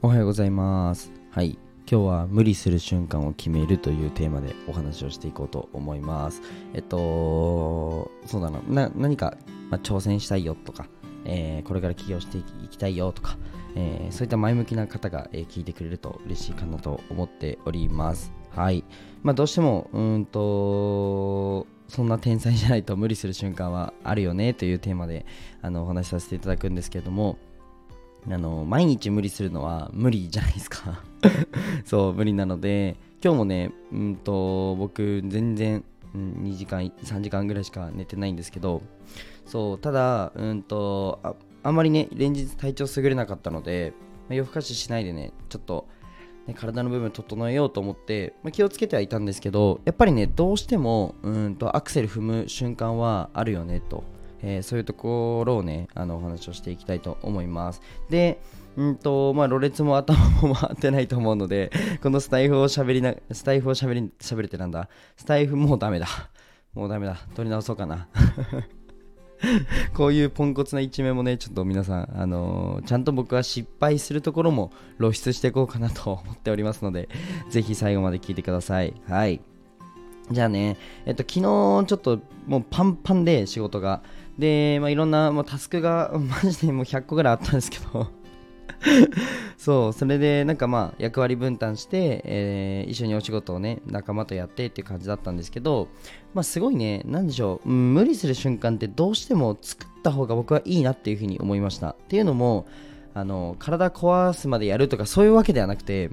おはようございます。はい。今日は無理する瞬間を決めるというテーマでお話をしていこうと思います。えっと、そうだな、何か、ま、挑戦したいよとか、えーこれから起業していきたいよとか、えーそういった前向きな方が、えー聞いてくれると嬉しいかなと思っております。はい。まあ、どうしても、うんと、そんな天才じゃないと無理する瞬間はあるよねというテーマであのお話しさせていただくんですけれども、あの毎日無理するのは無理じゃないですか。そう無理なので今日もねうんと僕全然、うん、2時間3時間ぐらいしか寝てないんですけどそうただうんとああんまりね連日体調優れなかったので、まあ夜更かししないでねちょっとね体の部分整えようと思って、まあ気をつけてはいたんですけどやっぱりねどうしてもうんとアクセル踏む瞬間はあるよねとえーそういうところをねあのお話をしていきたいと思います。でうんとまあろれつも頭も 回ってないと思うのでこのスタイフを喋りなスタイフを喋り喋れてなんだ？スタイフもうダメだ。もうダメだ。取り直そうかな。こういうポンコツな一面もね、ちょっと皆さん、あのーちゃんと僕は失敗するところも露出していこうかなと思っておりますので、ぜひ最後まで聞いてください。はい。じゃあね、えっと、昨日ちょっともうパンパンで仕事が。で、まあ、いろんなもうタスクが マジでもう100個ぐらいあったんですけど、そう、それでなんかまあ役割分担して、えー一緒にお仕事をね、仲間とやってっていう感じだったんですけど、まあすごいね、なんでしょう、無理する瞬間ってどうしても作った方が僕はいいなっていうふうに思いました。っていうのも、あの、体壊すまでやるとかそういうわけではなくて、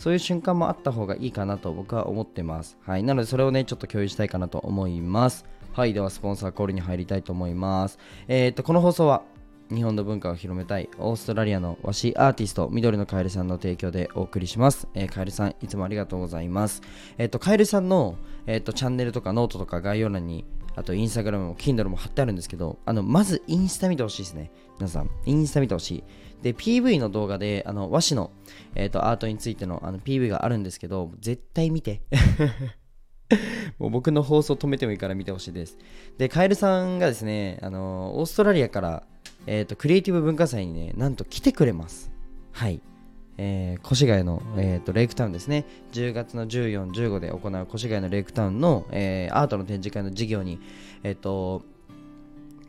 そういう瞬間もあった方がいいかなと僕は思ってます。はい。なのでそれをね、ちょっと共有したいかなと思います。はい。では、スポンサーコールに入りたいと思います。えっ、と、この放送は、日本の文化を広めたいオーストラリアの和紙アーティスト緑のカエルさんの提供でお送りします、えーカエルさんいつもありがとうございますえっ、とカエルさんの、えっとチャンネルとかノートとか概要欄にあとインスタグラムも Kindle も貼ってあるんですけどあのまずインスタ見てほしいですね皆さんインスタ見てほしいで PV の動画であの和紙の、えっとアートについてのあの PV があるんですけど絶対見て もう僕の放送止めてもいいから見てほしいです。で、カエルさんがですね、あのオーストラリアから、えーとクリエイティブ文化祭にね、なんと来てくれます。はい。えー越谷の、えーとレイクタウンですね、10月の14、15で行う越谷のレイクタウンの、えーアートの展示会の授業に、えっ、と、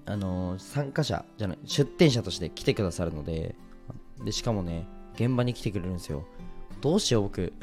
あの参加者じゃない、出店者として来てくださるので、でしかもね、現場に来てくれるんですよ。どうしよう僕。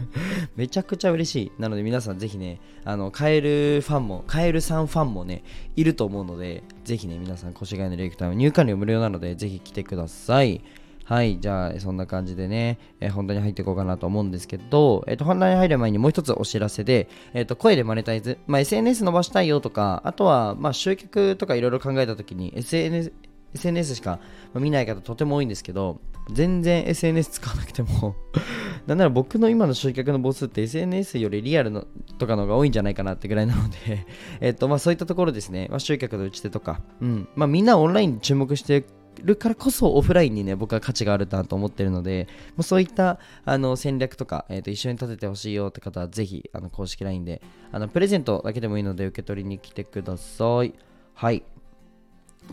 めちゃくちゃ嬉しい。なので皆さんぜひねあのカエルファンもカエルさんファンもねいると思うのでぜひね皆さん越谷のレイクタウン入館料無料なのでぜひ来てください。はいじゃあそんな感じでね、えー本題に入っていこうかなと思うんですけど、えっと本題に入る前にもう一つお知らせで、えっと声でマネタイズ、まあ、SNS 伸ばしたいよとかあとはまあ集客とかいろいろ考えた時に SNS SNS しか見ない方とても多いんですけど全然 SNS 使わなくても なんなら僕の今の集客の母数って SNS よりリアルのとかの方が多いんじゃないかなってぐらいなので えっとまあそういったところですね、まあ、集客の打ち手とか、うん。まあ、みんなオンラインに注目してるからこそオフラインにね僕は価値があるなと思ってるのでもうそういったあの戦略とか、えっと一緒に立ててほしいよって方はぜひあの公式 LINE であのプレゼントだけでもいいので受け取りに来てくださいはい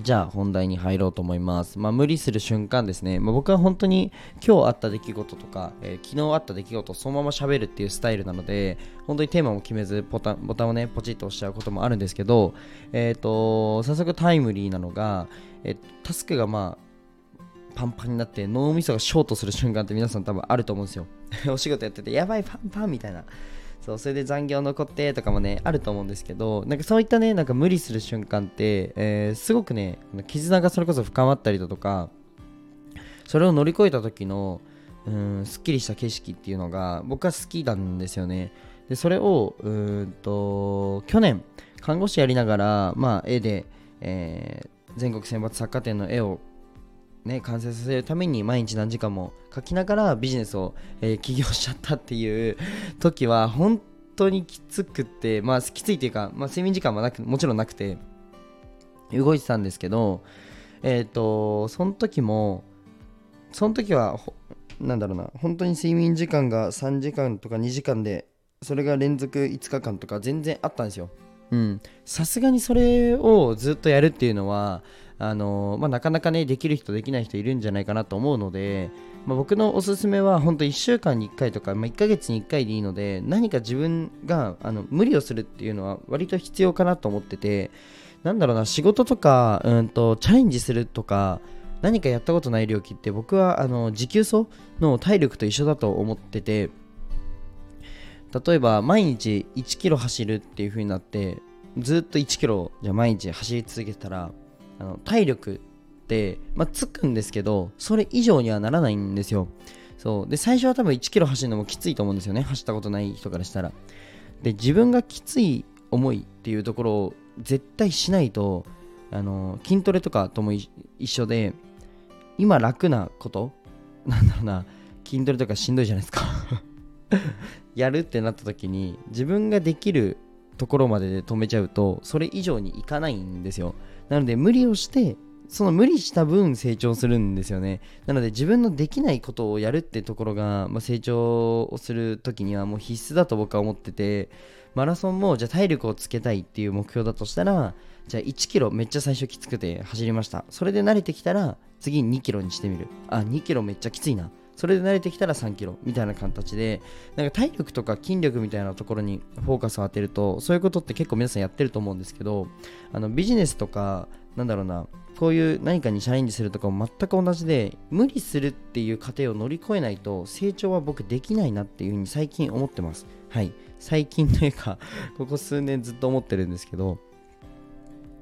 じゃあ本題に入ろうと思います。まあ無理する瞬間ですね。まあ、僕は本当に今日あった出来事とか、えー昨日あった出来事をそのまま喋るっていうスタイルなので、本当にテーマも決めずボタンボタンをね、ポチッと押しちゃうこともあるんですけど、えっ、と、早速タイムリーなのが、えタスクがまあ、パンパンになって脳みそがショートする瞬間って皆さん多分あると思うんですよ。お仕事やってて、やばいパンパンみたいな。そう、それで残業残ってとかもね、あると思うんですけど、なんかそういったね、なんか無理する瞬間って、えーすごくね、絆がそれこそ深まったりだとか、それを乗り越えた時の、うん、すっきりした景色っていうのが、僕は好きなんですよね。で、それを、うんと、去年、看護師やりながら、まあ、絵で、えー全国選抜作家展の絵をね、完成させるために毎日何時間も描きながらビジネスを、えー起業しちゃったっていう時は本当にきつくてまあきついっていうか、まあ、睡眠時間はなくもちろんなくて動いてたんですけどえっ、とその時もその時はなんだろうな本当に睡眠時間が3時間とか2時間でそれが連続5日間とか全然あったんですよ。さすがにそれをずっとやるっていうのはあのまあ、なかなかねできる人できない人いるんじゃないかなと思うのでまあ、僕のおすすめは本当1週間に1回とか、まあ、1ヶ月に1回でいいので何か自分があの無理をするっていうのは割と必要かなと思っててなんだろうな仕事とかうんとチャレンジするとか何かやったことない領域って僕はあの持久走の体力と一緒だと思ってて例えば毎日1キロ走るっていう風になってずっと1キロじゃ毎日走り続けたらあの体力って、まあ、つくんですけどそれ以上にはならないんですよ。そう。で最初は多分1キロ走るのもきついと思うんですよね。走ったことない人からしたら。で自分がきつい思いっていうところを絶対しないとあの筋トレとかとも一緒で今楽なこと？なんだろうな。筋トレとかしんどいじゃないですか。やるってなった時に自分ができるところまでで止めちゃうとそれ以上にいかないんですよ。なので無理をしてその無理した分成長するんですよね。なので自分のできないことをやるってところが、まあ、成長をする時にはもう必須だと僕は思っててマラソンもじゃあ体力をつけたいっていう目標だとしたらじゃあ1キロめっちゃ最初きつくて走りました。それで慣れてきたら次2キロにしてみる。あ2キロめっちゃきついな。それで慣れてきたら3キロみたいな形でなんか体力とか筋力みたいなところにフォーカスを当てるとそういうことって結構皆さんやってると思うんですけどあのビジネスとかなんだろうなこういう何かにチャレンジするとかも全く同じで無理するっていう過程を乗り越えないと成長は僕できないなっていうふうに最近思ってます。はい。最近というかここ数年ずっと思ってるんですけど。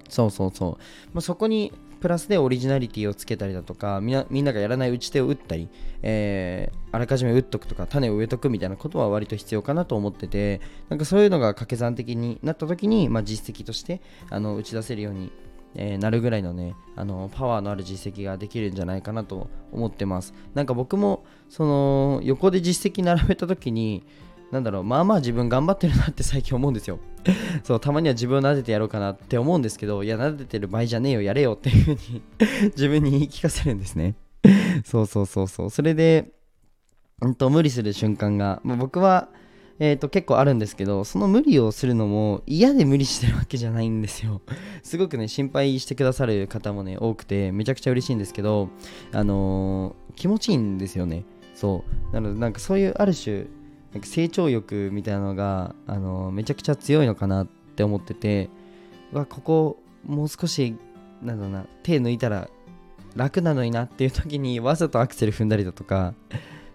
そうそうそう、まあ、そこにプラスでオリジナリティをつけたりだとかみんながやらない打ち手を打ったり、えー、あらかじめ打っとくとか種を植えとくみたいなことは割と必要かなと思っててなんかそういうのが掛け算的になった時に、まあ、実績としてあの打ち出せるようにえー、なるぐらいのねあのパワーのある実績ができるんじゃないかなと思ってます。なんか僕もその横で実績並べた時になんだろう、まあまあ自分頑張ってるなって最近思うんですよ。そう、たまには自分を撫でてやろうかなって思うんですけど、いや、撫でてる場合じゃねえよ、やれよっていう風に 自分に言い聞かせるんですね。そうそうそうそう。それで、うんと、無理する瞬間が、まあ、僕は、えーと、結構あるんですけどその無理をするのも嫌で無理してるわけじゃないんですよすごくね心配してくださる方もね多くてめちゃくちゃ嬉しいんですけどあのー、気持ちいいんですよねそうなのでなんかそういうある種なんか成長欲みたいなのが、あのめちゃくちゃ強いのかなって思っててわここもう少しなんだろうな手抜いたら楽なのになっていう時にわざとアクセル踏んだりだとか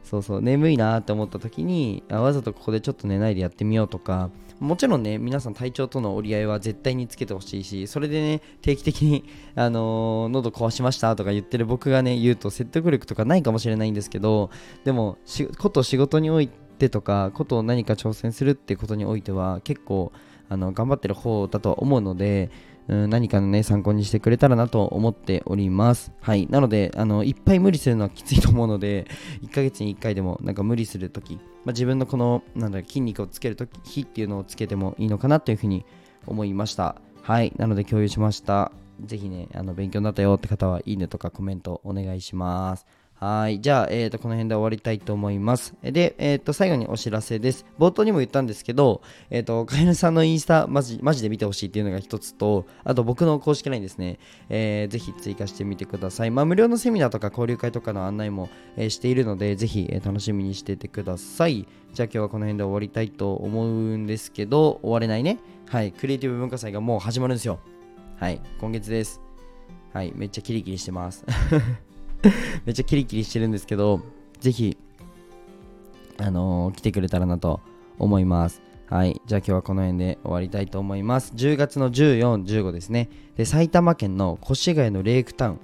そうそう眠いなって思った時にあわざとここでちょっと寝ないでやってみようとかもちろんね皆さん体調との折り合いは絶対につけてほしいしそれでね定期的に、あのー、喉壊しましたとか言ってる僕がね言うと説得力とかないかもしれないんですけどでもこと仕事においてってとかことを何か挑戦するってことにおいては結構あの頑張ってる方だとは思うので、うん、何かのね参考にしてくれたらなと思っております。はい。なのであのいっぱい無理するのはきついと思うので 1ヶ月に1回でもなんか無理するとき、まあ、自分のこのなんだ筋肉をつけるとき日っていうのをつけてもいいのかなというふうに思いました。はい。なので共有しました。ぜひねあの勉強になったよって方はいいねとかコメントお願いします。はい。じゃあ、えっ、ー、と、この辺で終わりたいと思います。で、えっ、ー、と、最後にお知らせです。冒頭にも言ったんですけど、えっ、ー、と、カエルさんのインスタ、マジ、マジで見てほしいっていうのが一つと、あと僕の公式 LINE ですね、えー、ぜひ追加してみてください。まあ、無料のセミナーとか交流会とかの案内も、えしているので、ぜひ、え楽しみにしててください。じゃあ今日はこの辺で終わりたいと思うんですけど、終われないね。はい。クリエイティブ文化祭がもう始まるんですよ。はい。今月です。はい。めっちゃキリキリしてます。めっちゃキリキリしてるんですけど、ぜひ、あのー、来てくれたらなと思います。はい。じゃあ今日はこの辺で終わりたいと思います。10月の14、15ですね。で、埼玉県の越谷のレイクタウン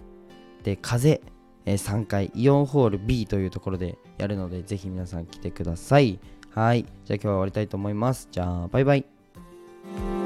で、風、えー、3階、イオンホール B というところでやるので、ぜひ皆さん来てください。はい。じゃあ今日は終わりたいと思います。じゃあ、バイバイ。